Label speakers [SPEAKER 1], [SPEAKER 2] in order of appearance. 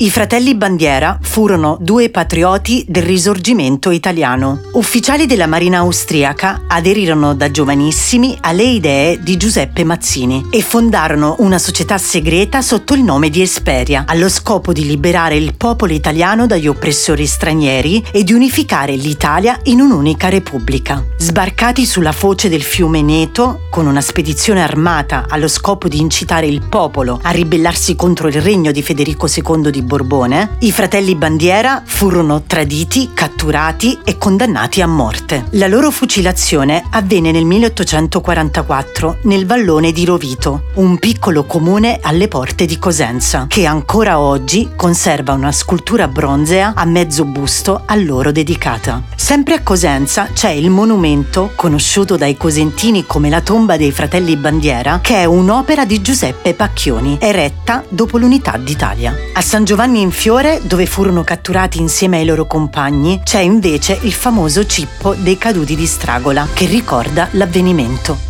[SPEAKER 1] I fratelli Bandiera furono due patrioti del risorgimento italiano. Ufficiali della Marina austriaca, aderirono da giovanissimi alle idee di Giuseppe Mazzini e fondarono una società segreta sotto il nome di Esperia, allo scopo di liberare il popolo italiano dagli oppressori stranieri e di unificare l'Italia in un'unica repubblica. Sbarcati sulla foce del fiume Neto, con una spedizione armata allo scopo di incitare il popolo a ribellarsi contro il regno di Federico II di Borbone, i fratelli Bandiera furono traditi, catturati e condannati a morte. La loro fucilazione avvenne nel 1844 nel vallone di Rovito, un piccolo comune alle porte di Cosenza, che ancora oggi conserva una scultura bronzea a mezzo busto a loro dedicata. Sempre a Cosenza c'è il monumento, conosciuto dai cosentini come la tomba dei fratelli Bandiera, che è un'opera di Giuseppe Pacchioni, eretta dopo l'unità d'Italia. A San Giovanni in Fiore, dove furono catturati insieme ai loro compagni, c'è invece il famoso cippo dei caduti di Stragola, che ricorda l'avvenimento.